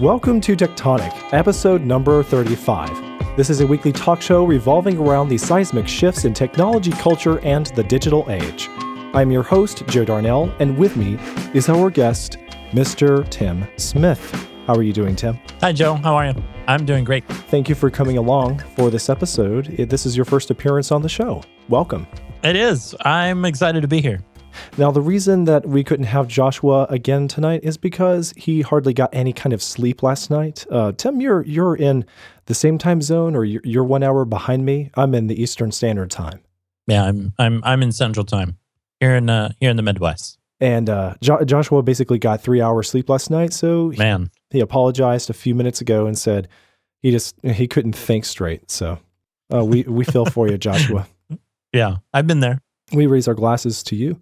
Welcome to Tectonic, episode number 35. This is a weekly talk show revolving around the seismic shifts in technology, culture, and the digital age. I'm your host, Joe Darnell, and with me is our guest, Mr. Tim Smith. How are you doing, Tim? Hi, Joe. How are you? I'm doing great. Thank you for coming along for this episode. This is your first appearance on the show. Welcome. It is. I'm excited to be here. Now, the reason that we couldn't have Joshua again tonight is because he hardly got any kind of sleep last night. Uh, Tim, you're you're in the same time zone, or you're, you're one hour behind me. I'm in the Eastern Standard Time. Yeah, I'm I'm I'm in Central Time here in uh, here in the Midwest. And uh, jo- Joshua basically got three hours sleep last night, so he, man, he apologized a few minutes ago and said he just he couldn't think straight. So uh, we we feel for you, Joshua. Yeah, I've been there. We raise our glasses to you.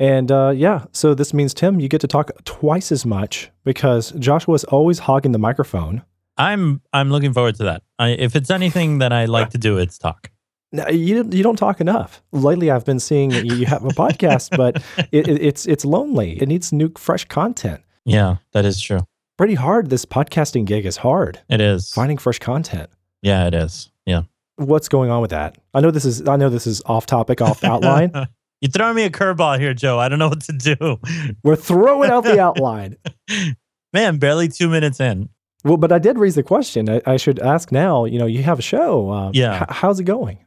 And uh, yeah, so this means, Tim, you get to talk twice as much because Joshua's always hogging the microphone. I'm I'm looking forward to that. I, if it's anything that I like to do, it's talk. No, you you don't talk enough. Lately, I've been seeing you have a podcast, but it, it, it's it's lonely. It needs new, fresh content. Yeah, that is true. Pretty hard. This podcasting gig is hard. It is finding fresh content. Yeah, it is. Yeah. What's going on with that? I know this is I know this is off topic, off outline. You're throwing me a curveball here, Joe. I don't know what to do. We're throwing out the outline. Man, barely two minutes in. Well, but I did raise the question. I, I should ask now. You know, you have a show. Uh, yeah. H- how's it going?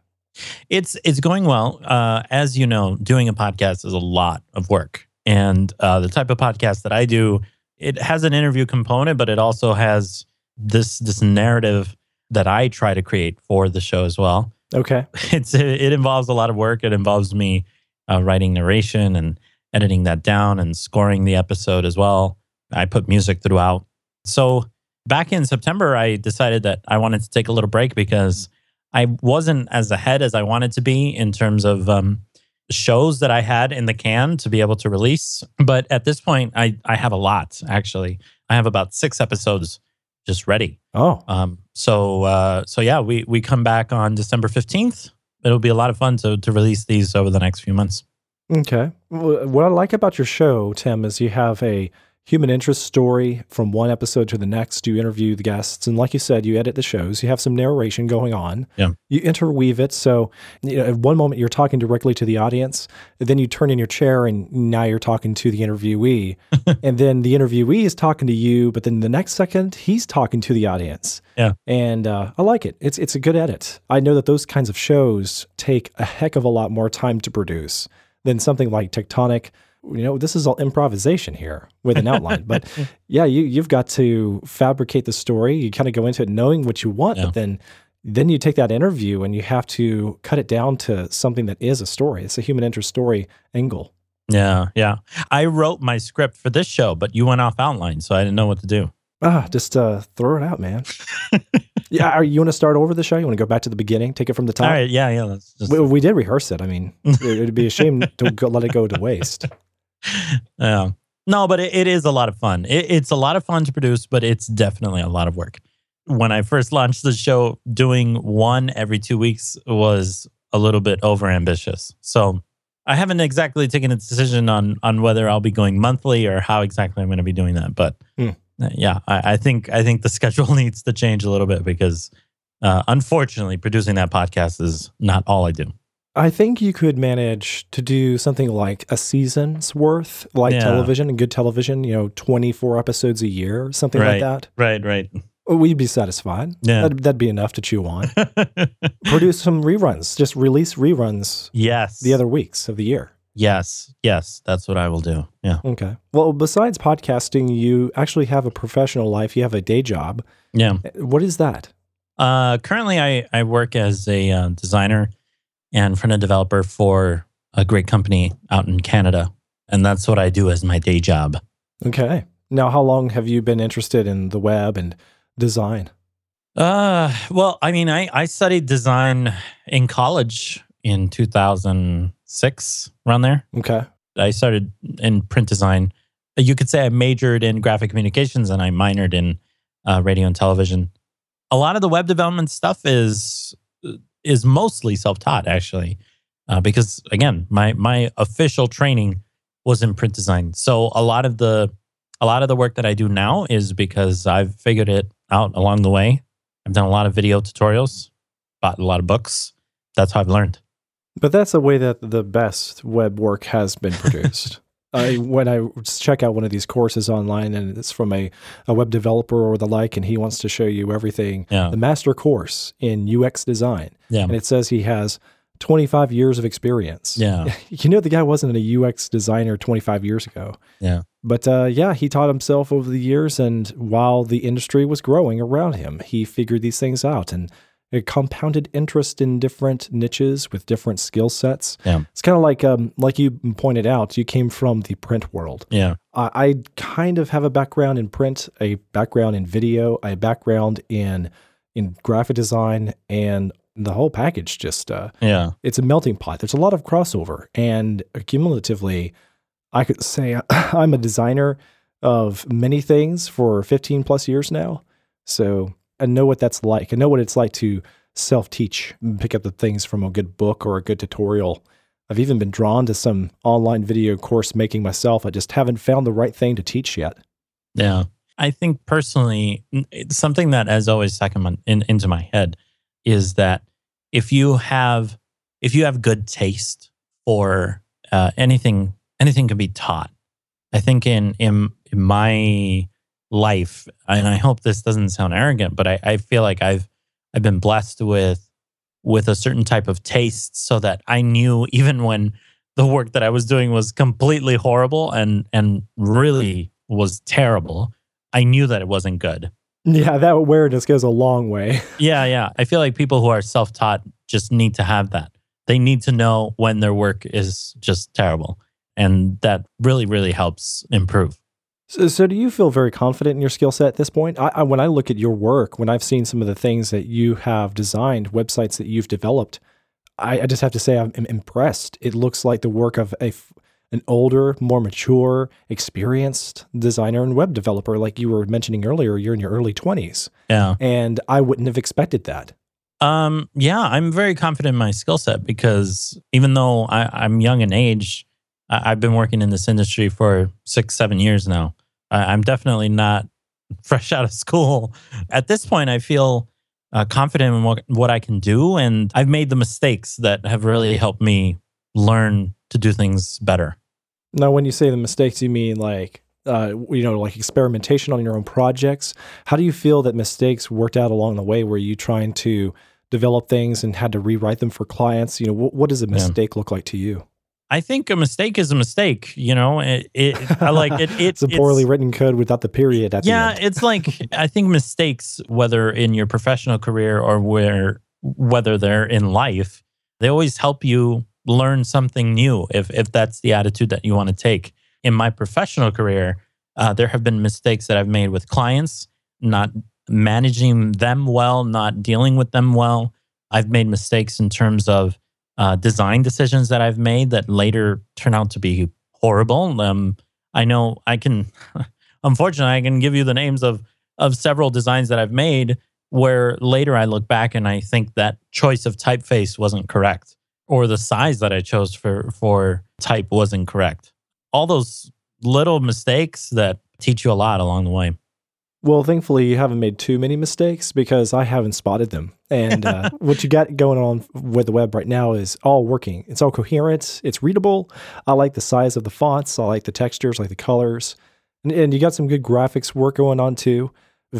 It's it's going well. Uh, as you know, doing a podcast is a lot of work, and uh, the type of podcast that I do, it has an interview component, but it also has this this narrative that I try to create for the show as well. Okay. It's it involves a lot of work. It involves me uh, writing narration and editing that down and scoring the episode as well. I put music throughout. So back in September, I decided that I wanted to take a little break because I wasn't as ahead as I wanted to be in terms of um, shows that I had in the can to be able to release. But at this point, I, I have a lot actually. I have about six episodes just ready. Oh, um, so uh, so yeah, we we come back on December fifteenth it'll be a lot of fun to to release these over the next few months. Okay. What I like about your show, Tim, is you have a human interest story from one episode to the next. You interview the guests, and like you said, you edit the shows. You have some narration going on. Yeah. You interweave it. So you know, at one moment you're talking directly to the audience, then you turn in your chair, and now you're talking to the interviewee, and then the interviewee is talking to you, but then the next second he's talking to the audience. Yeah. And uh, I like it. It's it's a good edit. I know that those kinds of shows take a heck of a lot more time to produce than something like Tectonic you know, this is all improvisation here with an outline. but yeah, you you've got to fabricate the story. You kind of go into it knowing what you want, yeah. but then then you take that interview and you have to cut it down to something that is a story. It's a human interest story angle. Yeah, yeah. I wrote my script for this show, but you went off outline, so I didn't know what to do. Ah, just uh, throw it out, man. yeah, are, you want to start over the show? You want to go back to the beginning, take it from the top? All right, yeah, yeah. Just... We, we, did rehearse it. I mean, it, would be a shame to go, let it go to waste. Yeah. No, but it, it is a lot of fun. It, it's a lot of fun to produce, but it's definitely a lot of work. When I first launched the show, doing one every two weeks was a little bit over ambitious. So I haven't exactly taken a decision on on whether I'll be going monthly or how exactly I'm going to be doing that. But hmm. yeah, I, I, think I think the schedule needs to change a little bit because uh, unfortunately, producing that podcast is not all I do. I think you could manage to do something like a season's worth, like yeah. television and good television, you know, 24 episodes a year, something right, like that. Right, right. We'd be satisfied. Yeah. That'd, that'd be enough to chew on. Produce some reruns, just release reruns. Yes. The other weeks of the year. Yes, yes, that's what I will do. Yeah. Okay. Well, besides podcasting, you actually have a professional life. You have a day job. Yeah. What is that? Uh, currently, I, I work as a uh, designer and front end developer for a great company out in Canada. And that's what I do as my day job. Okay. Now, how long have you been interested in the web and design? Uh, well, I mean, I, I studied design in college in 2006, around there. Okay. I started in print design. You could say I majored in graphic communications and I minored in uh, radio and television. A lot of the web development stuff is is mostly self-taught actually uh, because again my my official training was in print design so a lot of the a lot of the work that I do now is because I've figured it out along the way. I've done a lot of video tutorials, bought a lot of books. That's how I've learned. But that's the way that the best web work has been produced. I, when I check out one of these courses online and it's from a, a web developer or the like, and he wants to show you everything, Yeah. the master course in UX design, Yeah. and it says he has 25 years of experience. Yeah. You know, the guy wasn't a UX designer 25 years ago. Yeah. But uh, yeah, he taught himself over the years. And while the industry was growing around him, he figured these things out and it compounded interest in different niches with different skill sets. Yeah. It's kind of like, um, like you pointed out, you came from the print world. Yeah. I, I kind of have a background in print, a background in video, a background in in graphic design, and the whole package just uh, Yeah. it's a melting pot. There's a lot of crossover, and cumulatively, I could say I'm a designer of many things for 15 plus years now. So I know what that's like. I know what it's like to self teach, pick up the things from a good book or a good tutorial. I've even been drawn to some online video course making myself. I just haven't found the right thing to teach yet. Yeah. I think personally, something that has always stuck in, in into my head is that if you have if you have good taste for uh, anything, anything can be taught. I think in in, in my life, and I hope this doesn't sound arrogant, but I, I feel like I've I've been blessed with with a certain type of taste, so that I knew even when the work that I was doing was completely horrible and and really was terrible, I knew that it wasn't good. Yeah, that awareness goes a long way. Yeah, yeah. I feel like people who are self-taught just need to have that. They need to know when their work is just terrible, and that really, really helps improve. So, so do you feel very confident in your skill set at this point? I, I, when I look at your work, when I've seen some of the things that you have designed, websites that you've developed, I, I just have to say I'm, im- impressed. It looks like the work of a an older, more mature, experienced designer and web developer, like you were mentioning earlier. You're in your early twenties, Yeah. and I wouldn't have expected that. Um, yeah, I'm very confident in my skill set because even though I, I'm young in age, I, I've been working in this industry for six, seven years now. I, I'm definitely not fresh out of school. At this point, I feel uh, confident in what, what I can do, and I've made the mistakes that have really helped me learn to do things better. Now, when you say the mistakes, you mean like, uh, you know, like experimentation on your own projects. How do you feel that mistakes worked out along the way? Were you trying to develop things and had to rewrite them for clients? You know, wh- what does a mistake look like to you? I think a mistake is a mistake. You know, it, it I like it. it it's a poorly written code without the period at yeah the end. it's like i think mistakes whether in your professional career or where whether they're in life they always help you learn something new if if that's the attitude that you want to take in my professional career uh, there have been mistakes that i've made with clients not managing them well not dealing with them well i've made mistakes in terms of uh, design decisions that i've made that later turn out to be horrible um, i know i can unfortunately, I can give you the names of of several designs that I've made where later I look back and I think that choice of typeface wasn't correct, or the size that I chose for for type wasn't correct. All those little mistakes that teach you a lot along the way. Well, thankfully, you haven't made too many mistakes because I haven't spotted them. And uh, what you got going on with the web right now is all working. It's all coherent. It's readable. I like the size of the fonts. I like the textures, I like the colors. And, and you got some good graphics work going on too.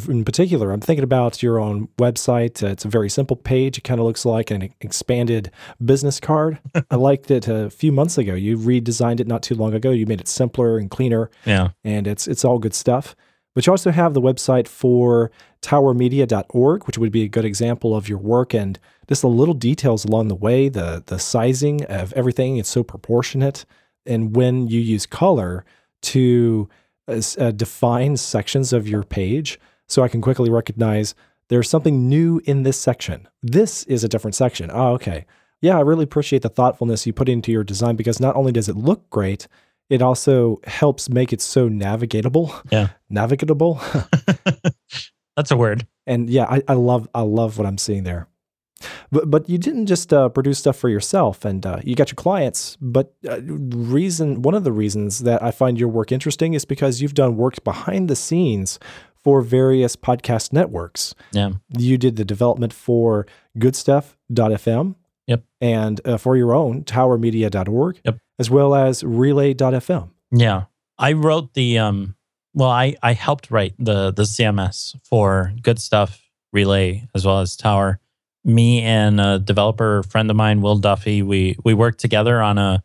In particular, I'm thinking about your own website. Uh, it's a very simple page. It kind of looks like an expanded business card. I liked it a few months ago. You redesigned it not too long ago. You made it simpler and cleaner Yeah, and it's it's all good stuff. But you also have the website for towermedia.org, which would be a good example of your work and just the little details along the way, the the sizing of everything. It's so proportionate, and when you use color to uh, uh, define sections of your page, so I can quickly recognize there's something new in this section. This is a different section. Oh, okay. Yeah, I really appreciate the thoughtfulness you put into your design because not only does it look great, it also helps make it so navigatable. Yeah. Navigatable. that's a word. and yeah, I, I love I love what I'm seeing there. But but you didn't just uh, produce stuff for yourself, and uh, you got your clients. But uh, reason one of the reasons that I find your work interesting is because you've done work behind the scenes for various podcast networks. Yeah. You did the development for goodstuff.fm. And uh, for your own, towermedia.org. Yep. As well as relay.fm. Yeah. I wrote the um well I I helped write the the CMS for Good Stuff Relay as well as Tower. Me and a developer friend of mine, Will Duffy, we we worked together on a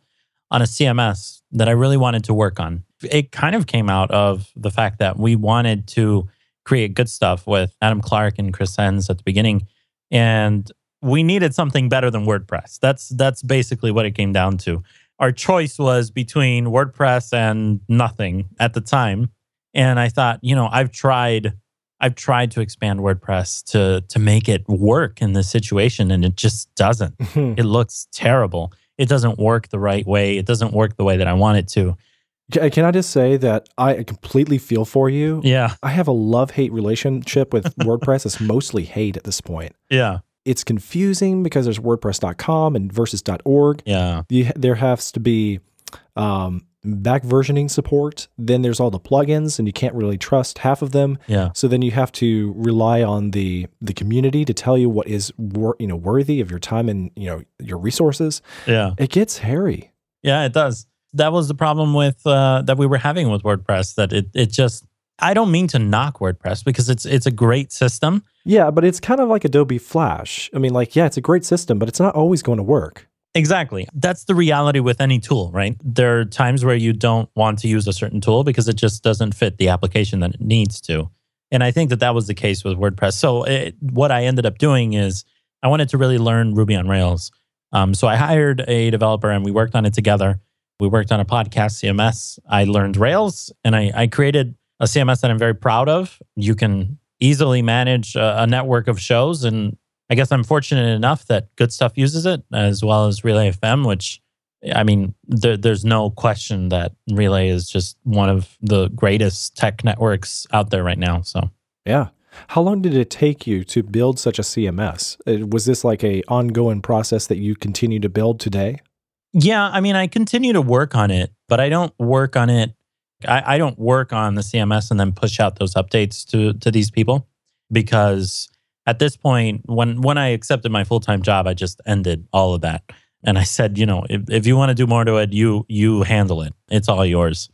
on a CMS that I really wanted to work on. It kind of came out of the fact that we wanted to create good stuff with Adam Clark and Chris Enns at the beginning. And we needed something better than WordPress. That's that's basically what it came down to our choice was between WordPress and nothing at the time. And I thought, you know, I've tried I've tried to expand WordPress to to make it work in this situation and it just doesn't. Mm-hmm. it looks terrible. It doesn't work the right way. It doesn't work the way that I want it to. Can I just say that I completely feel for you? Yeah. I have a love hate relationship with WordPress. It's mostly hate at this point. Yeah. It's confusing because there's WordPress.com and versus.org. Yeah. You, there has to be um, back versioning support. Then there's all the plugins, and you can't really trust half of them. Yeah. So then you have to rely on the the community to tell you what is wor- you know worthy of your time and you know your resources. Yeah. It gets hairy. Yeah, it does. That was the problem with uh, that we were having with WordPress. That it it just I don't mean to knock WordPress because it's it's a great system. Yeah, but it's kind of like Adobe Flash. I mean, like, yeah, it's a great system, but it's not always going to work. Exactly. That's the reality with any tool, right? There are times where you don't want to use a certain tool because it just doesn't fit the application that it needs to. And I think that that was the case with WordPress. So, it, what I ended up doing is I wanted to really learn Ruby on Rails. Um, so, I hired a developer and we worked on it together. We worked on a podcast CMS. I learned Rails and I, I created a CMS that I'm very proud of. You can easily manage a, a network of shows and I guess I'm fortunate enough that Good Stuff uses it as well as Relay FM, which I mean, there, there's no question that Relay is just one of the greatest tech networks out there right now. So, yeah. How long did it take you to build such a CMS? Uh, was this like a ongoing process that you continue to build today? Yeah, I mean, I continue to work on it, but I don't work on it. I, I don't work on the CMS and then push out those updates to to these people because at this point, when when I accepted my full time job, I just ended all of that. And I said, you know, if, if you want to do more to it, you you handle it. It's all yours.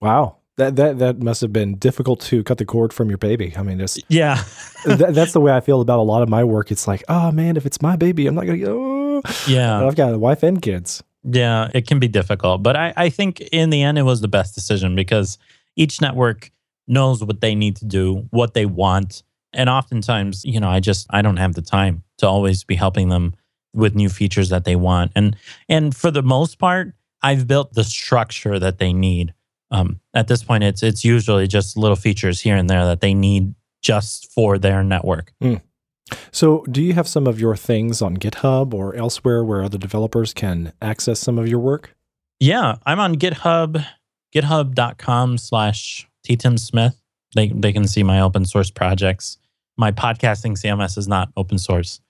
Wow. That, that that must have been difficult to cut the cord from your baby. I mean, just Yeah. that, that's the way I feel about a lot of my work. It's like, oh man, if it's my baby, I'm not gonna. Oh. Yeah. I've got a wife and kids. Yeah, it can be difficult. But I, I think in the end, it was the best decision because each network knows what they need to do, what they want. And oftentimes, you know, I just I don't have the time to always be helping them with new features that they want. And and for the most part, I've built the structure that they need. Um, at this point, it's it's usually just little features here and there that they need just for their network. So, do you have some of your things on GitHub or elsewhere where other developers can access some of your work? Yeah, I'm on GitHub, github.com slash Smith. They, they can see my open source projects. My podcasting CMS is not open source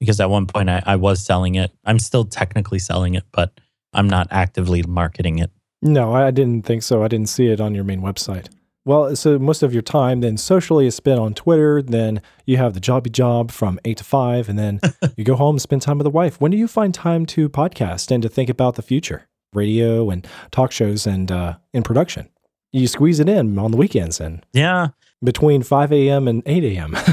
because at one point I, I was selling it. I'm still technically selling it, but I'm not actively marketing it. No, I didn't think so. I didn't see it on your main website. Well, so most of your time then socially is spent on Twitter. Then you have the jobby job from eight to five, and then you go home and spend time with the wife. When do you find time to podcast and to think about the future, radio and talk shows and uh, in production? You squeeze it in on the weekends and Yeah. between five a.m. and eight a.m.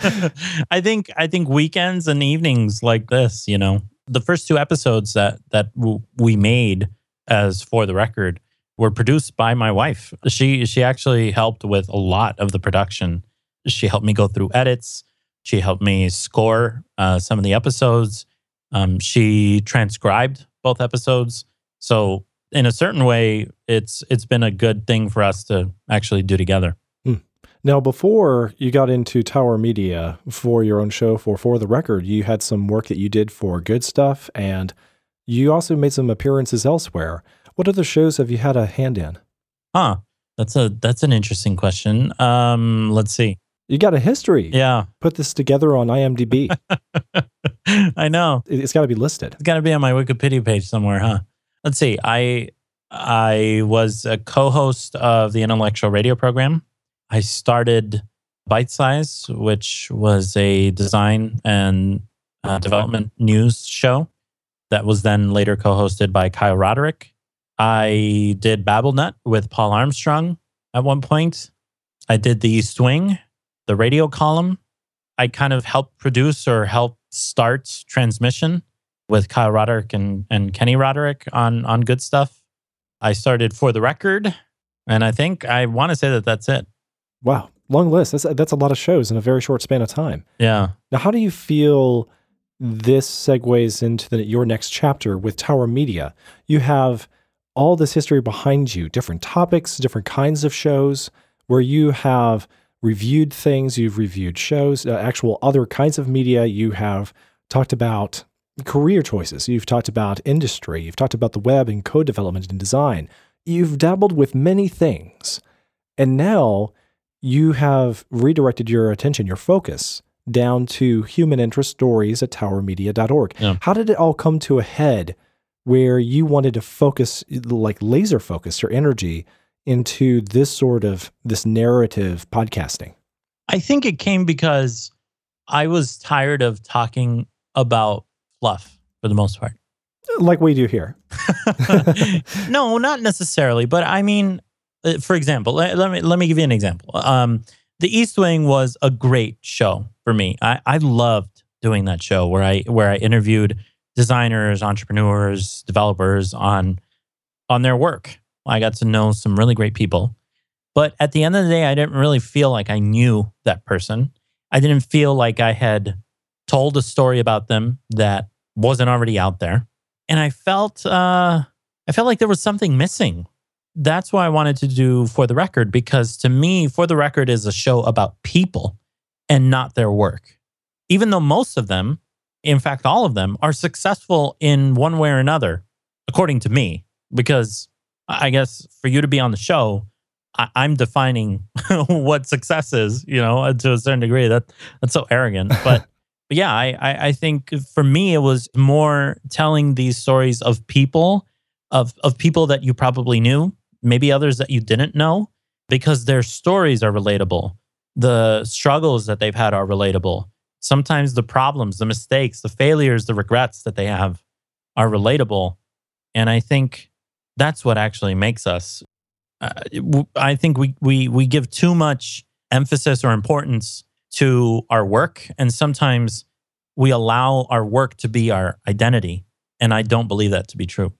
I think I think weekends and evenings like this, you know, the first two episodes that that w- we made as for the record were produced by my wife. She she actually helped with a lot of the production. She helped me go through edits. She helped me score uh, some of the episodes. Um, she transcribed both episodes. So in a certain way, it's it's been a good thing for us to actually do together. Now, before you got into Tower Media for your own show for For the Record, you had some work that you did for Good Stuff, and you also made some appearances elsewhere. What other shows have you had a hand in? Huh. That's a that's an interesting question. Um, let's see. You got a history. Yeah, Put this together on IMDb. I know. It- it's got to be listed. It's got to be on my Wikipedia page somewhere, huh? Let's see. I I was a co-host of the intellectual radio program. I started Bite Size, which was a design and uh, development news show that was then later co-hosted by Kyle Roderick. I did BabbleNet with Paul Armstrong at one point. I did the East Wing, the radio column. I kind of helped produce or help start transmission with Kyle Roderick and, and Kenny Roderick on, on good stuff. I started for the record, and I think I want to say that that's it. Wow, long list. That's that's a lot of shows in a very short span of time. Yeah. Now, how do you feel this segues into the, your next chapter with Tower Media? You have all this history behind you, different topics, different kinds of shows, where you have reviewed things, you've reviewed shows, uh, actual other kinds of media. You have talked about career choices, you've talked about industry, you've talked about the web and code development and design. You've dabbled with many things. And now you have redirected your attention, your focus down to human interest stories at towermedia.org. Yeah. How did it all come to a head where you wanted to focus, like laser focus your energy into this sort of this narrative podcasting? I think it came because I was tired of talking about fluff for the most part. Like we do here. no, not necessarily, but I mean, uh, for example, let, let me let me give you an example. Um, the East Wing was a great show for me. I, I loved doing that show where I where I interviewed designers, entrepreneurs, developers on on their work. I got to know some really great people. But at the end of the day, I didn't really feel like I knew that person. I didn't feel like I had told a story about them that wasn't already out there. And I felt uh I felt like there was something missing. That's why I wanted to do For the Record, because to me, For the Record is a show about people and not their work. Even though most of them, in fact, all of them, are successful in one way or another, according to me, because I guess for you to be on the show, I, I'm defining what success is, you know, uh, to a certain degree. That that's so arrogant. But but yeah, I, I I think for me it was more telling these stories of people, of of people that you probably knew, maybe others that you didn't know, because their stories are relatable. The struggles that they've had are relatable. Sometimes the problems, the mistakes, the failures, the regrets that they have are relatable. And I think that's what actually makes us. Uh, I think we we we give too much emphasis or importance to our work, and sometimes we allow our work to be our identity. And I don't believe that to be true.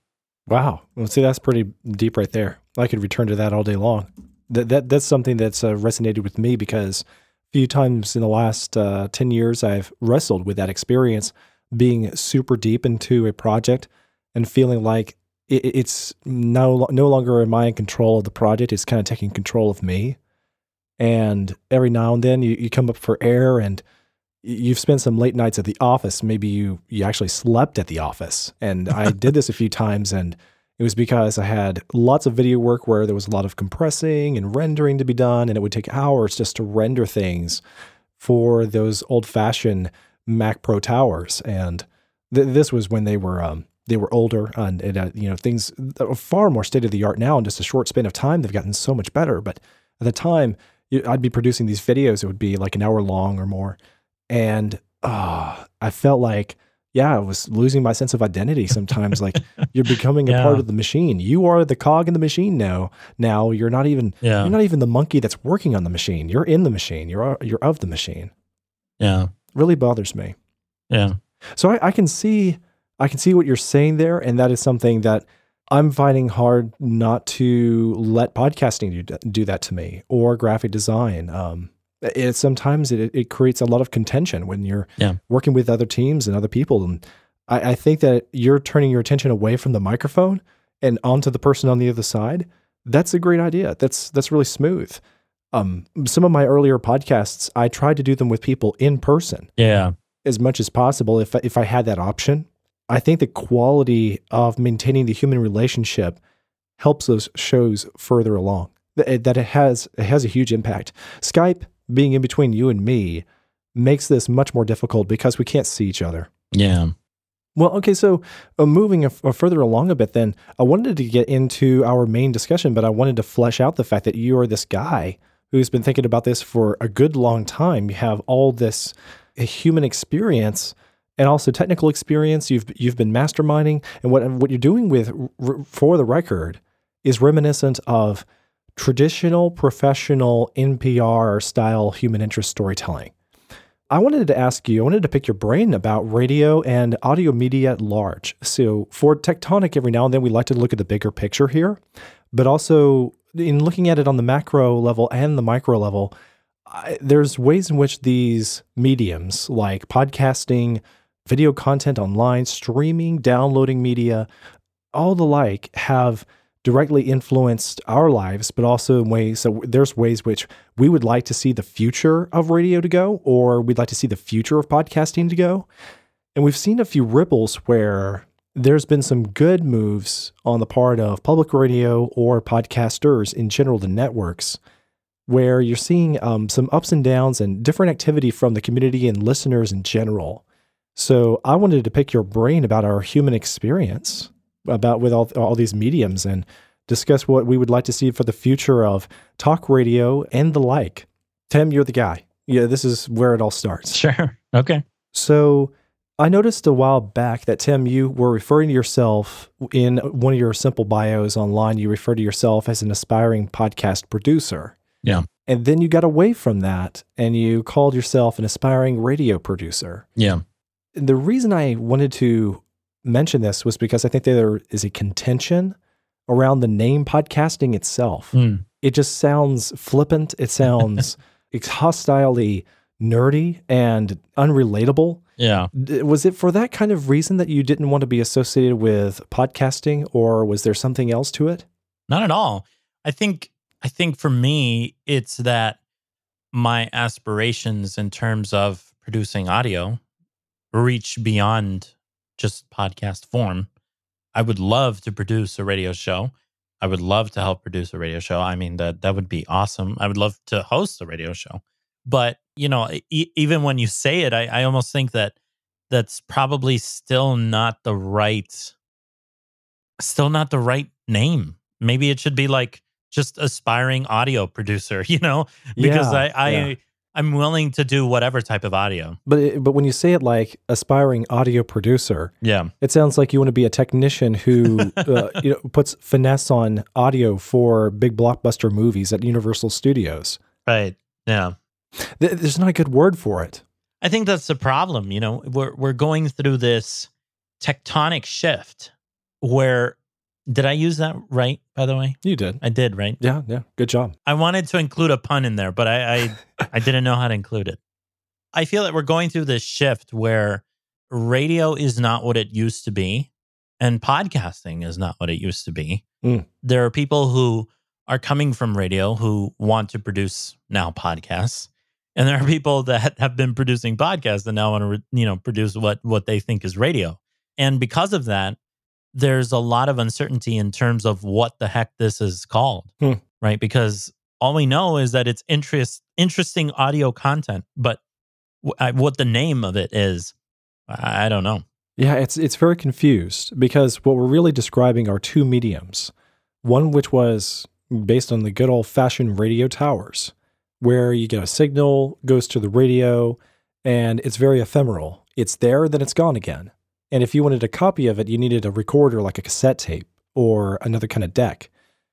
Wow. Well, see, that's pretty deep right there. I could return to that all day long. That, that that's something that's uh, resonated with me because few times in the last uh, ten years, I've wrestled with that experience, being super deep into a project and feeling like it, it's no no longer am I in control of the project. It's kind of taking control of me. And every now and then, you, you come up for air and you've spent some late nights at the office. Maybe you you actually slept at the office. And I did this a few times and it was because I had lots of video work where there was a lot of compressing and rendering to be done and it would take hours just to render things for those old-fashioned Mac Pro towers. And th- this was when they were um, they were older and, and uh, you know things are far more state of the art now in just a short span of time they've gotten so much better. But at the time I'd be producing these videos it would be like an hour long or more. And uh, I felt like, yeah, I was losing my sense of identity sometimes. like you're becoming a part of the machine. You are the cog in the machine now. Now you're not even Yeah. you're not even the monkey that's working on the machine. You're in the machine. You're you're of the machine. Yeah. really bothers me. Yeah. So I, I can see I can see what you're saying there, and that is something that I'm finding hard not to let podcasting do, do that to me or graphic design. Um, it sometimes it, it creates a lot of contention when you're Yeah. working with other teams and other people, and I, I think that you're turning your attention away from the microphone and onto the person on the other side. That's a great idea. That's that's really smooth. Um, some of my earlier podcasts, I tried to do them with people in person Yeah. as much as possible if if I had that option. I think the quality of maintaining the human relationship helps those shows further along. That it, that it has it has a huge impact. Skype being in between you and me makes this much more difficult because we can't see each other. Yeah. Well, okay, so uh, moving a, a further along a bit, then I wanted to get into our main discussion, but I wanted to flesh out the fact that you are this guy who's been thinking about this for a good long time. You have all this uh, human experience and also technical experience. You've you've been masterminding, and what what you're doing with r- for the record is reminiscent of traditional professional NPR style human interest storytelling. I wanted to ask you, I wanted to pick your brain about radio and audio media at large. So, for Tectonic, every now and then we like to look at the bigger picture here, but also in looking at it on the macro level and the micro level, I, there's ways in which these mediums like podcasting, video content online, streaming, downloading media, all the like have directly influenced our lives, but also in ways so there's ways which we would like to see the future of radio to go, or we'd like to see the future of podcasting to go. And we've seen a few ripples where there's been some good moves on the part of public radio or podcasters in general, the networks, where you're seeing um, some ups and downs and different activity from the community and listeners in general. So I wanted to pick your brain about our human experience about with all, all these mediums and discuss what we would like to see for the future of talk radio and the like. Tim, you're the guy. Yeah, this is where it all starts. Sure. Okay. So I noticed a while back that Tim, you were referring to yourself in one of your simple bios online. You refer to yourself as an aspiring podcast producer. Yeah. And then you got away from that and you called yourself an aspiring radio producer. Yeah. The reason I wanted to mention this was because I think there is a contention around the name podcasting itself. Mm. It just sounds flippant. It sounds hostilely nerdy and unrelatable. Yeah. Was it for that kind of reason that you didn't want to be associated with podcasting or was there something else to it? Not at all. I think I think for me it's that my aspirations in terms of producing audio reach beyond just podcast form. I would love to produce a radio show. I would love to help produce a radio show. I mean, that that would be awesome. I would love to host a radio show. But you know, e- even when you say it, I, I almost think that that's probably still not the right, still not the right name. Maybe it should be like just aspiring audio producer. You know, because Yeah, I I yeah. I'm willing to do whatever type of audio. But it, but when you say it like aspiring audio producer, Yeah. it sounds like you want to be a technician who uh, you know puts finesse on audio for big blockbuster movies at Universal Studios. Right. Yeah. Th- There's not a good word for it. I think that's the problem. You know, we're we're going through this tectonic shift where did I use that right, by the way? You did. I did, right? Yeah, yeah. Good job. I wanted to include a pun in there, but I I, I didn't know how to include it. I feel that we're going through this shift where radio is not what it used to be, and podcasting is not what it used to be. Mm. There are people who are coming from radio who want to produce now podcasts, and there are people that have been producing podcasts and now want to you know produce what what they think is radio. And because of that, there's a lot of uncertainty in terms of what the heck this is called, Hmm. right? Because all we know is that it's interest interesting audio content, but w- I- what the name of it is, I I don't know. Yeah, it's it's very confused because what we're really describing are two mediums. One which was based on the good old fashioned radio towers, where you get a signal, goes to the radio, and it's very ephemeral. It's there, then it's gone again. And if you wanted a copy of it, you needed a recorder like a cassette tape or another kind of deck.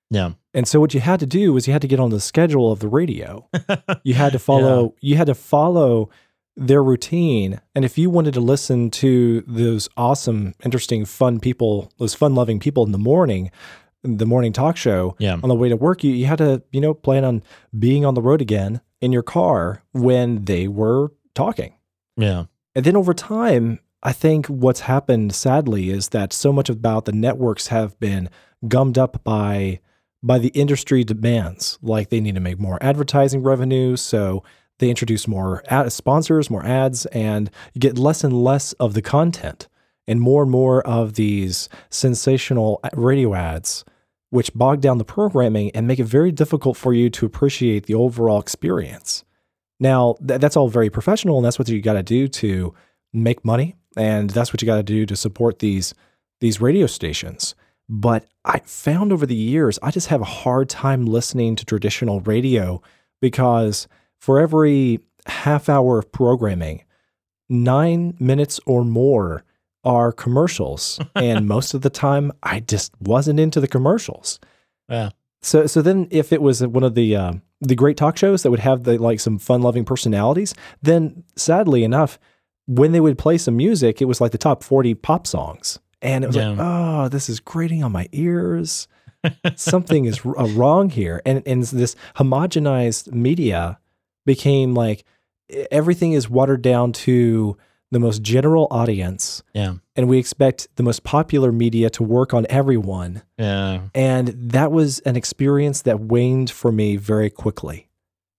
Yeah. And so what you had to do was you had to get on the schedule of the radio. You had to follow you had to follow their routine. And if you wanted to listen to those awesome, interesting, fun people, those fun-loving people in the morning, the morning talk show Yeah. on the way to work, you, you had to, you know, plan on being on the road again in your car when they were talking. Yeah. And then over time, I think what's happened sadly is that so much about the networks have been gummed up by by the industry demands. Like they need to make more advertising revenue, so they introduce more ad- sponsors, more ads, and you get less and less of the content and more and more of these sensational radio ads, which bog down the programming and make it very difficult for you to appreciate the overall experience. Now, th- that's all very professional, and that's what you got to do to make money, and that's what you got to do to support these these radio stations. But I found over the years, I just have a hard time listening to traditional radio because for every half hour of programming, nine minutes or more are commercials. and most of the time, I just wasn't into the commercials. Yeah. So, so then if it was one of the uh, the great talk shows that would have the like some fun loving personalities, then sadly enough, when they would play some music, it was like the top forty pop songs, and it was like, oh, this is grating on my ears. Something is r- uh, wrong here, and and this homogenized media became like everything is watered down to the most general audience, Yeah. and we expect the most popular media to work on everyone. Yeah. And that was an experience that waned for me very quickly.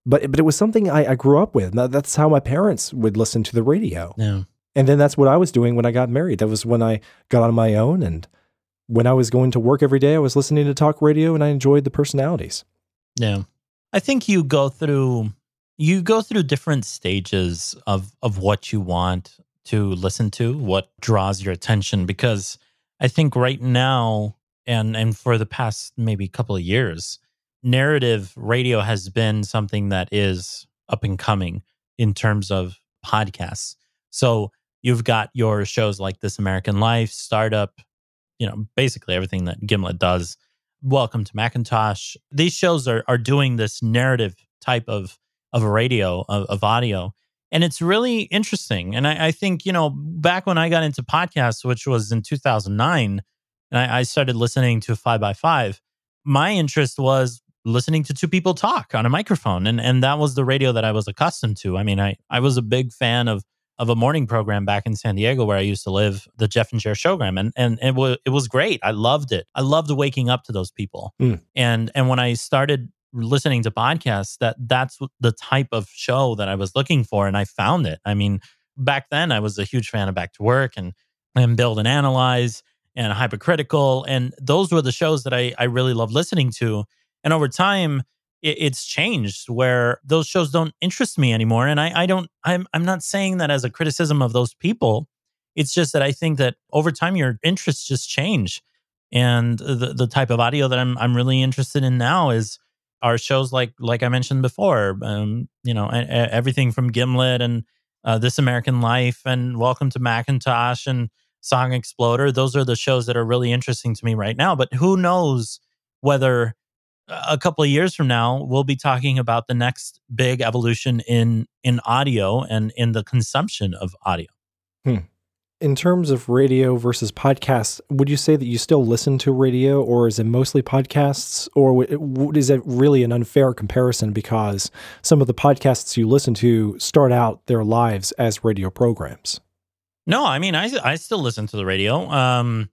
But but it was something I, I grew up with. That's how my parents would listen to the radio. Yeah. And then that's what I was doing when I got married. That was when I got on my own. And when I was going to work every day, I was listening to talk radio and I enjoyed the personalities. Yeah. I think you go through you go through different stages of of what you want to listen to, what draws your attention because I think right now and and for the past maybe couple of years, narrative radio has been something that is up and coming in terms of podcasts. So you've got your shows like This American Life, Startup, you know, basically everything that Gimlet does. Welcome to Macintosh. These shows are are doing this narrative type of of radio of, of audio, and it's really interesting. And I, I think you know back when I got into podcasts, which was in 2009, and I, I started listening to Five by Five. My interest was listening to two people talk on a microphone, and and that was the radio that I was accustomed to. I mean, I I was a big fan of of a morning program back in San Diego where I used to live, the Jeff and Jer showgram, and and it was it was great. I loved it. I loved waking up to those people. Mm. And and when I started listening to podcasts, that that's the type of show that I was looking for, and I found it. I mean, back then I was a huge fan of Back to Work and and Build and Analyze and Hypercritical, and those were the shows that I I really loved listening to. And over time, it, it's changed where those shows don't interest me anymore. And I, I don't, I'm, I'm not saying that as a criticism of those people. It's just that I think that over time your interests just change. And the, the type of audio that I'm, I'm really interested in now is our shows like, like I mentioned before, um, you know, e- e- everything from Gimlet and uh, This American Life and Welcome to Macintosh and Song Exploder. Those are the shows that are really interesting to me right now. But who knows whether a couple of years from now we'll be talking about the next big evolution in in audio and in the consumption of audio In terms of radio versus podcasts, would you say that you still listen to radio or is it mostly podcasts? Or is it really an unfair comparison because some of the podcasts you listen to start out their lives as radio programs? no i mean i i still listen to the radio um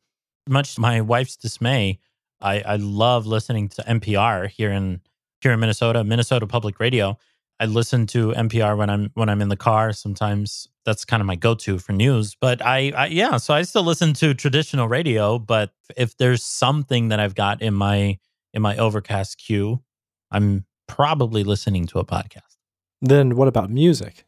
much to my wife's dismay i i love listening to npr here in here in minnesota minnesota public radio i listen to npr when i'm when i'm in the car sometimes that's kind of my go-to for news but I, I yeah so i still listen to traditional radio but if there's something that i've got in my in my overcast queue i'm probably listening to a podcast Then what about music?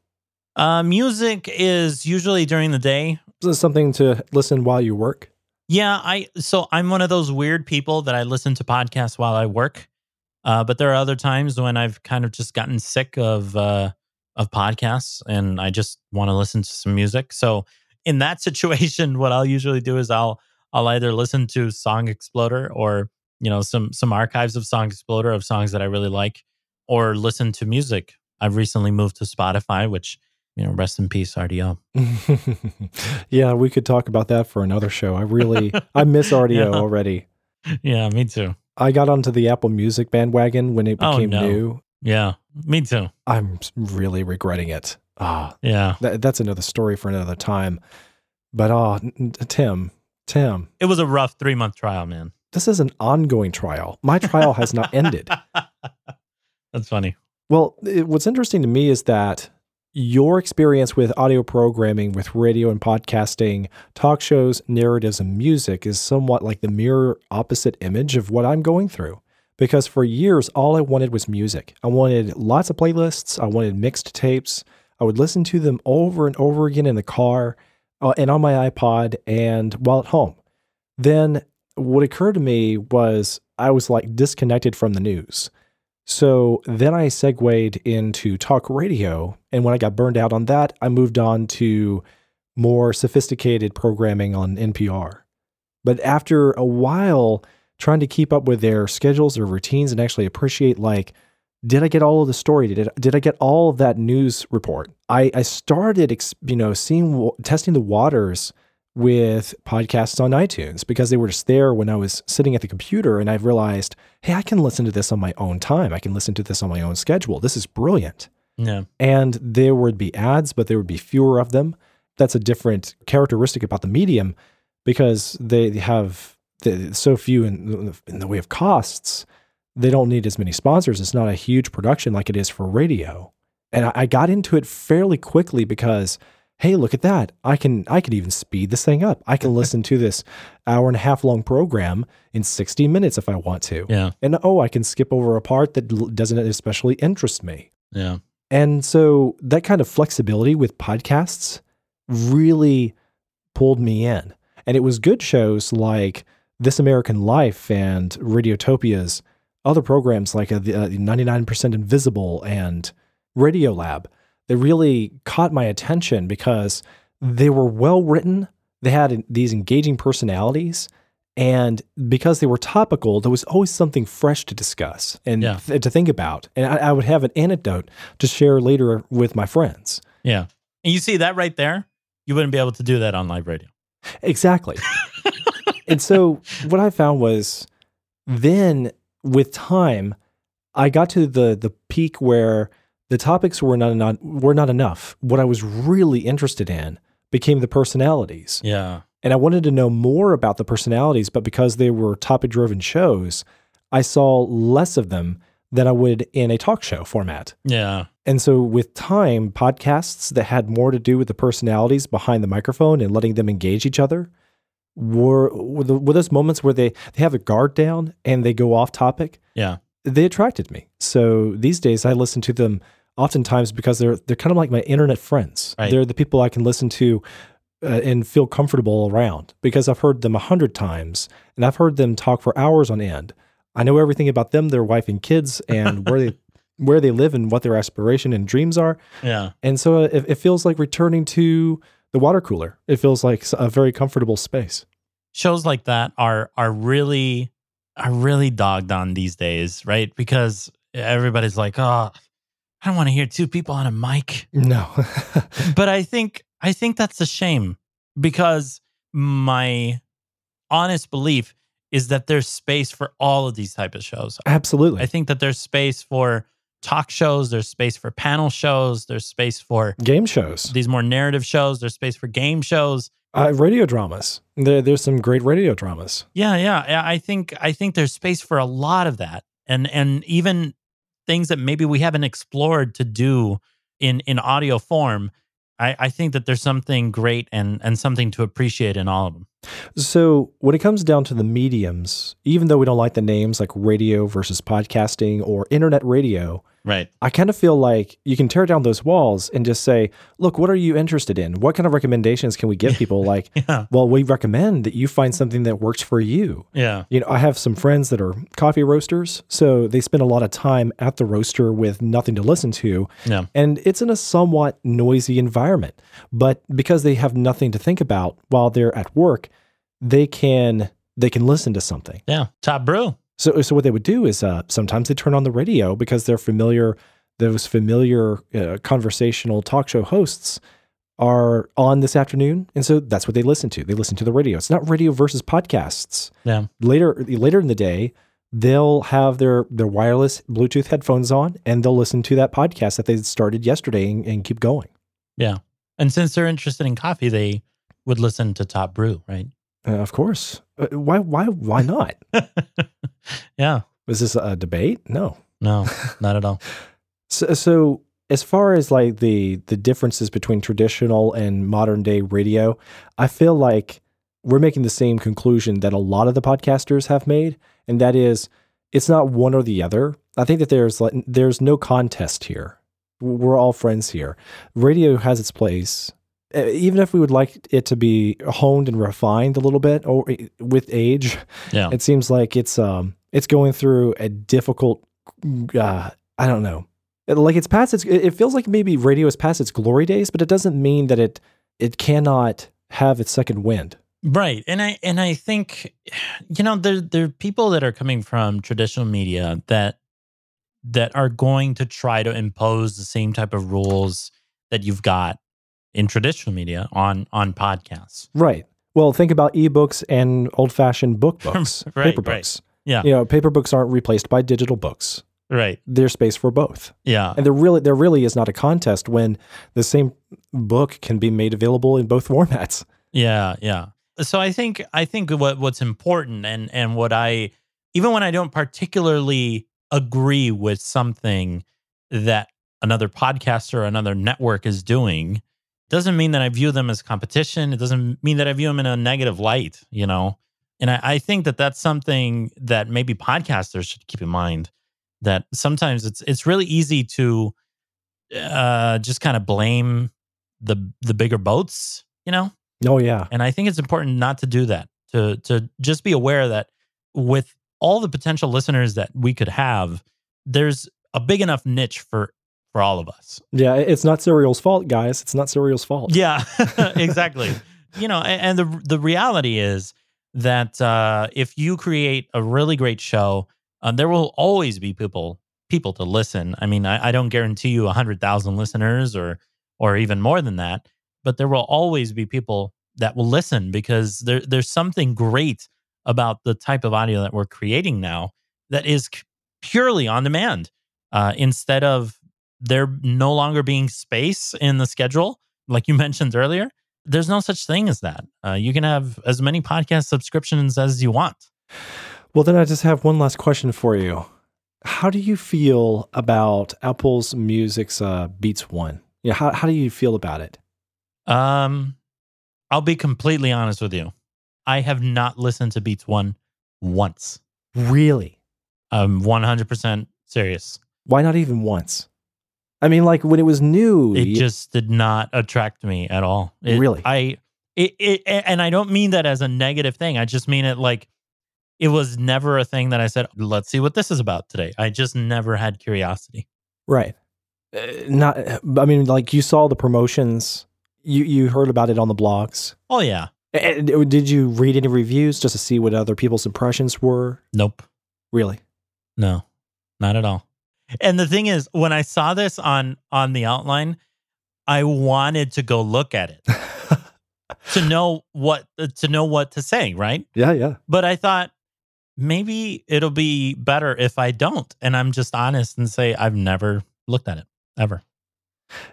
uh music is usually during the day Is this something to listen while you work? Yeah, I so I'm one of those weird people that I listen to podcasts while I work. Uh, but there are other times when I've kind of just gotten sick of uh, of podcasts and I just want to listen to some music. So in that situation, what I'll usually do is I'll I'll either listen to Song Exploder or you know some some archives of Song Exploder of songs that I really like, or listen to music. I've recently moved to Spotify, which you know, rest in peace, Rdio. yeah, we could talk about that for another show. I really I miss Rdio Yeah. already. yeah, me too. I got onto the Apple Music bandwagon when it Oh, became no. new. Yeah, me too. I'm really regretting it. Ah, Yeah. that, that's another story for another time. But ah, Tim, Tim, It was a rough three month trial, man. this is an ongoing trial. My trial has not ended. That's funny. Well, it, what's interesting to me is that your experience with audio programming, with radio and podcasting, talk shows, narratives, and music is somewhat like the mirror opposite image of what I'm going through. because for years, all I wanted was music. I wanted lots of playlists, I wanted mixed tapes. I would listen to them over and over again in the car uh, and on my iPod and while at home. Then what occurred to me was I was like disconnected from the news. So then I segued into talk radio. And when I got burned out on that, I moved on to more sophisticated programming on NPR. But after a while, trying to keep up with their schedules, their routines, and actually appreciate like, did I get all of the story? Did, did I get all of that news report? I, I started, you know, seeing, testing the waters with podcasts on iTunes because they were just there when I was sitting at the computer and I realized, hey, I can listen to this on my own time. I can listen to this on my own schedule. This is brilliant. Yeah. And there would be ads, but there would be fewer of them. That's a different characteristic about the medium because they have the, so few in, in the way of costs. They don't need as many sponsors. It's not a huge production like it is for radio. And I, I got into it fairly quickly because hey, look at that. I can I can even speed this thing up. I can listen to this hour and a half long program in 60 minutes if I want to. Yeah. And oh, I can skip over a part that doesn't especially interest me. Yeah. And so that kind of flexibility with podcasts really pulled me in. And it was good shows like This American Life and Radiotopia's other programs like uh, the, uh, 99% Invisible and Radiolab they really caught my attention because they were well written. They had these engaging personalities. And because they were topical, there was always something fresh to discuss and Yeah. th- to think about. And I, I would have an anecdote to share later with my friends. Yeah. And you see that right there? You wouldn't be able to do that on live radio. Exactly. and so what I found was then with time, I got to the the peak where the topics were not, not were not enough. What I was really interested in became the personalities. Yeah. And I wanted to know more about the personalities, but because they were topic driven shows, I saw less of them than I would in a talk show format. Yeah. And so, with time, podcasts that had more to do with the personalities behind the microphone and letting them engage each other were, were, the, were those moments where they, they have a guard down and they go off topic. Yeah. They attracted me. So these days, I listen to them oftentimes because they're they're kind of like my internet friends. Right. They're the people I can listen to uh, and feel comfortable around because I've heard them a hundred times and I've heard them talk for hours on end. I know everything about them, their wife and kids, and where they where they live and what their aspiration and dreams are. Yeah. And so it, it feels like returning to the water cooler. It feels like a very comfortable space. Shows like that are are really are really dogged on these days, right? Because everybody's like, "Oh, I don't want to hear two people on a mic." No. but I think I think that's a shame because my honest belief is that there's space for all of these type of shows. Absolutely. I think that there's space for talk shows, there's space for panel shows, there's space for Game shows, these more narrative shows, there's space for game shows. uh, radio dramas. There, there's some great radio dramas. Yeah, yeah, yeah, I think I think there's space for a lot of that. And and even things that maybe we haven't explored to do in in audio form. I, I think that there's something great and and something to appreciate in all of them. So, when it comes down to the mediums, even though we don't like the names like radio versus podcasting or internet radio, Right. I kind of feel like you can tear down those walls and just say, look, what are you interested in? What kind of recommendations can we give people? like, Yeah. well, we recommend that you find something that works for you. Yeah. You know, I have some friends that are coffee roasters, so they spend a lot of time at the roaster with nothing to listen to. Yeah. And it's in a somewhat noisy environment. But because they have nothing to think about while they're at work, they can they can listen to something. Yeah. Top brew. So so what they would do is uh, sometimes they turn on the radio because they're familiar those familiar uh, conversational talk show hosts are on this afternoon and so that's what they listen to. They listen to the radio. It's not radio versus podcasts Yeah. later later in the day they'll have their their wireless bluetooth headphones on and they'll listen to that podcast that they started yesterday and, and keep going Yeah. And since they're interested in coffee, they would listen to Top Brew, right? Uh, of course uh, why why why not yeah. was this a debate no No, not at all. so, so as far as like the the differences between traditional and modern day radio i feel like we're making the same conclusion that a lot of the podcasters have made and that is it's not one or the other. I think that there's like there's no contest here. We're all friends here. Radio has its place. Even if we would like it to be honed and refined a little bit or with age, Yeah. it seems like it's um it's going through a difficult uh I don't know. It- Like it's past its it it feels like maybe radio is past its glory days, but it doesn't mean that it it cannot have its second wind. Right. And I and I think you know there there are people that are coming from traditional media that that are going to try to impose the same type of rules that you've got in traditional media on on podcasts. Right. Well, think about ebooks and old-fashioned book books, Right, paper right. books. Yeah. You know, paper books aren't replaced by digital books. Right. There's space for both. Yeah. And there really there really is not a contest when the same book can be made available in both formats. Yeah, yeah. So I think I think what what's important and and what I even when I don't particularly agree with something that another podcaster or another network is doing doesn't mean that I view them as competition. It doesn't mean that I view them in a negative light, you know. And I, I think that that's something that maybe podcasters should keep in mind. That sometimes it's it's really easy to uh, just kind of blame the the bigger boats, you know. Oh yeah. And I think it's important not to do that. To to just be aware that with all the potential listeners that we could have, there's a big enough niche for for all of us. Yeah, it's not Serial's fault, guys. It's not Serial's fault. Yeah, exactly. you know, and, the the reality is that uh, if you create a really great show, uh, there will always be people people to listen. I mean, I, I don't guarantee you a hundred thousand listeners or or even more than that, but there will always be people that will listen because there there's something great about the type of audio that we're creating now that is c- purely on demand uh, instead of there no longer being space in the schedule like you mentioned earlier there's no such thing as that uh, you can have as many podcast subscriptions as you want Well, then I just have one last question for you. How do you feel about Apple's Music's uh, Beats One? Yeah, how how do you feel about it? um i'll be completely honest with you i have not listened to beats one once Really? i'm 100% serious Why not even once? I mean, like when it was new. it y- just did not attract me at all It- Really? i it, it and i don't mean that as a negative thing i just mean it like it was never a thing that i said let's see what this is about today i just never had curiosity right. Uh, not. I mean, like you saw the promotions. You you heard about it on the blogs. oh yeah And did you read any reviews just to see what other people's impressions were? nope Really? No, not at all. And the thing is, when I saw this on on the outline, I wanted to go look at it to know what to know what to say, right? yeah, yeah. But I thought maybe it'll be better if I don't, and I'm just honest and say I've never looked at it ever.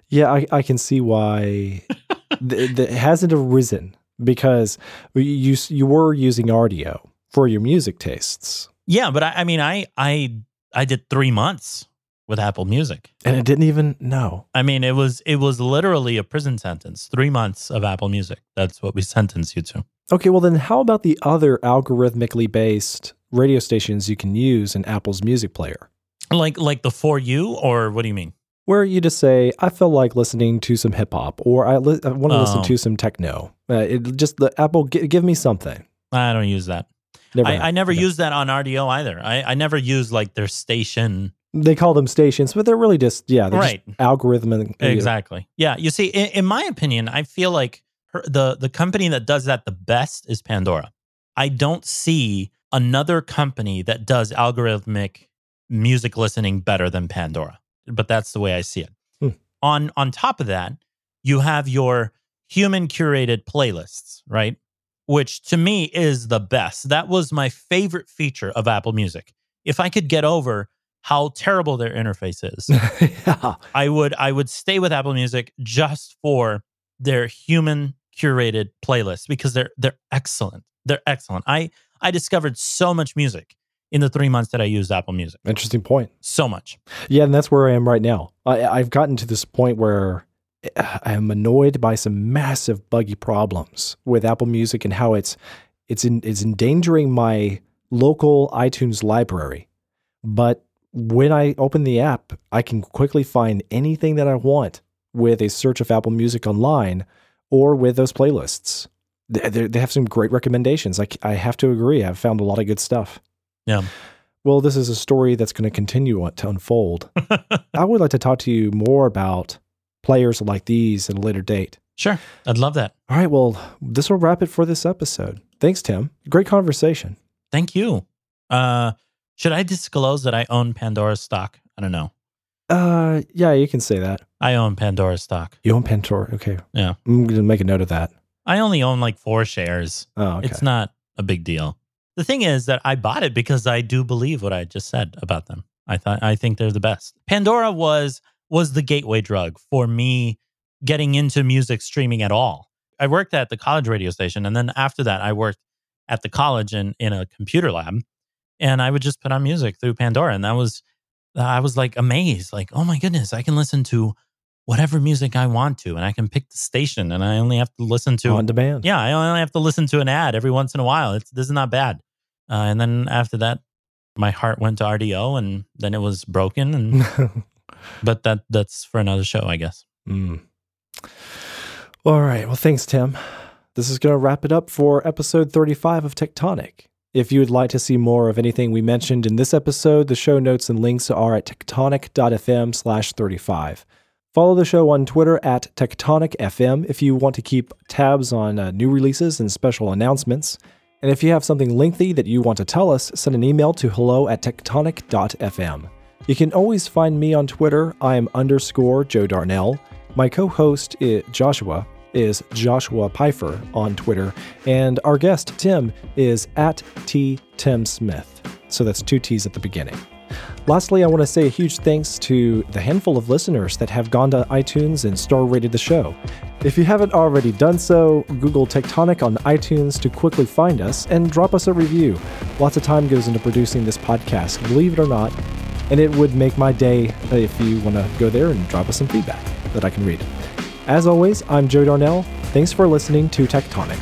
Yeah, I, I can see why th- it hasn't arisen because you you were using audio for your music tastes, Yeah, but I, I mean, I I I did three months with Apple Music. and it didn't even know. I mean, it was it was literally a prison sentence. Three months of Apple Music. That's what we sentenced you to. Okay, well then, how about the other algorithmically based radio stations you can use in Apple's music player, Like like the for you, or what do you mean? where you just say, "I feel like listening to some hip hop," or "I, li- I want to listen Oh. to some techno." Uh, it just the Apple gi- give me something. I don't use that. Never I. I never use that on Rdio either. I, I never use like their station. They call them stations, but they're really just yeah, they're Right. just algorithm. Exactly. Yeah. You see, in, in my opinion, I feel like her, the the company that does that the best is Pandora. I don't see another company that does algorithmic music listening better than Pandora. But that's the way I see it. Hmm. On on top of that, you have your human curated playlists, right? Which to me is the best. That was my favorite feature of Apple Music. If I could get over how terrible their interface is, yeah. I would I would stay with Apple Music just for their human curated playlist because they're they're excellent. They're excellent. I I discovered so much music in the three months that I used Apple Music. Interesting point. So much. Yeah, and that's where I am right now. I, I've gotten to this point where I am annoyed by some massive buggy problems with Apple Music and how it's it's in, it's endangering my local iTunes library. But when I open the app, I can quickly find anything that I want with a search of Apple Music online or with those playlists. They, they they have some great recommendations. I, I have to agree. I've found a lot of good stuff. Yeah. Well, this is a story that's going to continue to unfold. I would like to talk to you more about players like these at a later date. Sure. I'd love that. All right. Well, this will wrap it for this episode. Thanks, Tim. Great conversation. Thank you. Uh, should I disclose that I own Pandora stock? I don't know. Uh, yeah, you can say that. I own Pandora stock. You own Pandora. Okay. Yeah. I'm going to make a note of that. I only own like four shares. Oh, okay. It's not a big deal. The thing is that I bought it because I do believe what I just said about them. I thought I think they're the best. Pandora was was the gateway drug for me getting into music streaming at all. I worked at the college radio station and then after that I worked at the college in in a computer lab and I would just put on music through Pandora and that was I was like amazed like oh my goodness I can listen to whatever music I want to and I can pick the station and I only have to listen to on demand. yeah, I only have to listen to an ad every once in a while. It's this is not bad. Uh, and then after that, my heart went to Rdio, and then it was broken. And but that that's for another show, I guess. Mm. All right. Well, thanks, Tim. This is going to wrap it up for episode 35 of Tectonic. If you would like to see more of anything we mentioned in this episode, the show notes and links are at tectonic.fm slash 35. Follow the show on Twitter at TectonicFM if you want to keep tabs on uh, new releases and special announcements. And if you have something lengthy that you want to tell us, send an email to hello at tectonic.fm. You can always find me on Twitter. I'm underscore Joe Darnell. My co host, Joshua, is Joshua Pfeiffer on Twitter. And our guest, Tim, is at T Tim Smith. So that's two T's at the beginning. Lastly, I want to say a huge thanks to the handful of listeners that have gone to iTunes and star rated the show. If you haven't already done so, Google Tectonic on iTunes to quickly find us and drop us a review. Lots of time goes into producing this podcast, believe it or not, and it would make my day if you want to go there and drop us some feedback that I can read. As always, I'm Joe Darnell. Thanks for listening to Tectonic.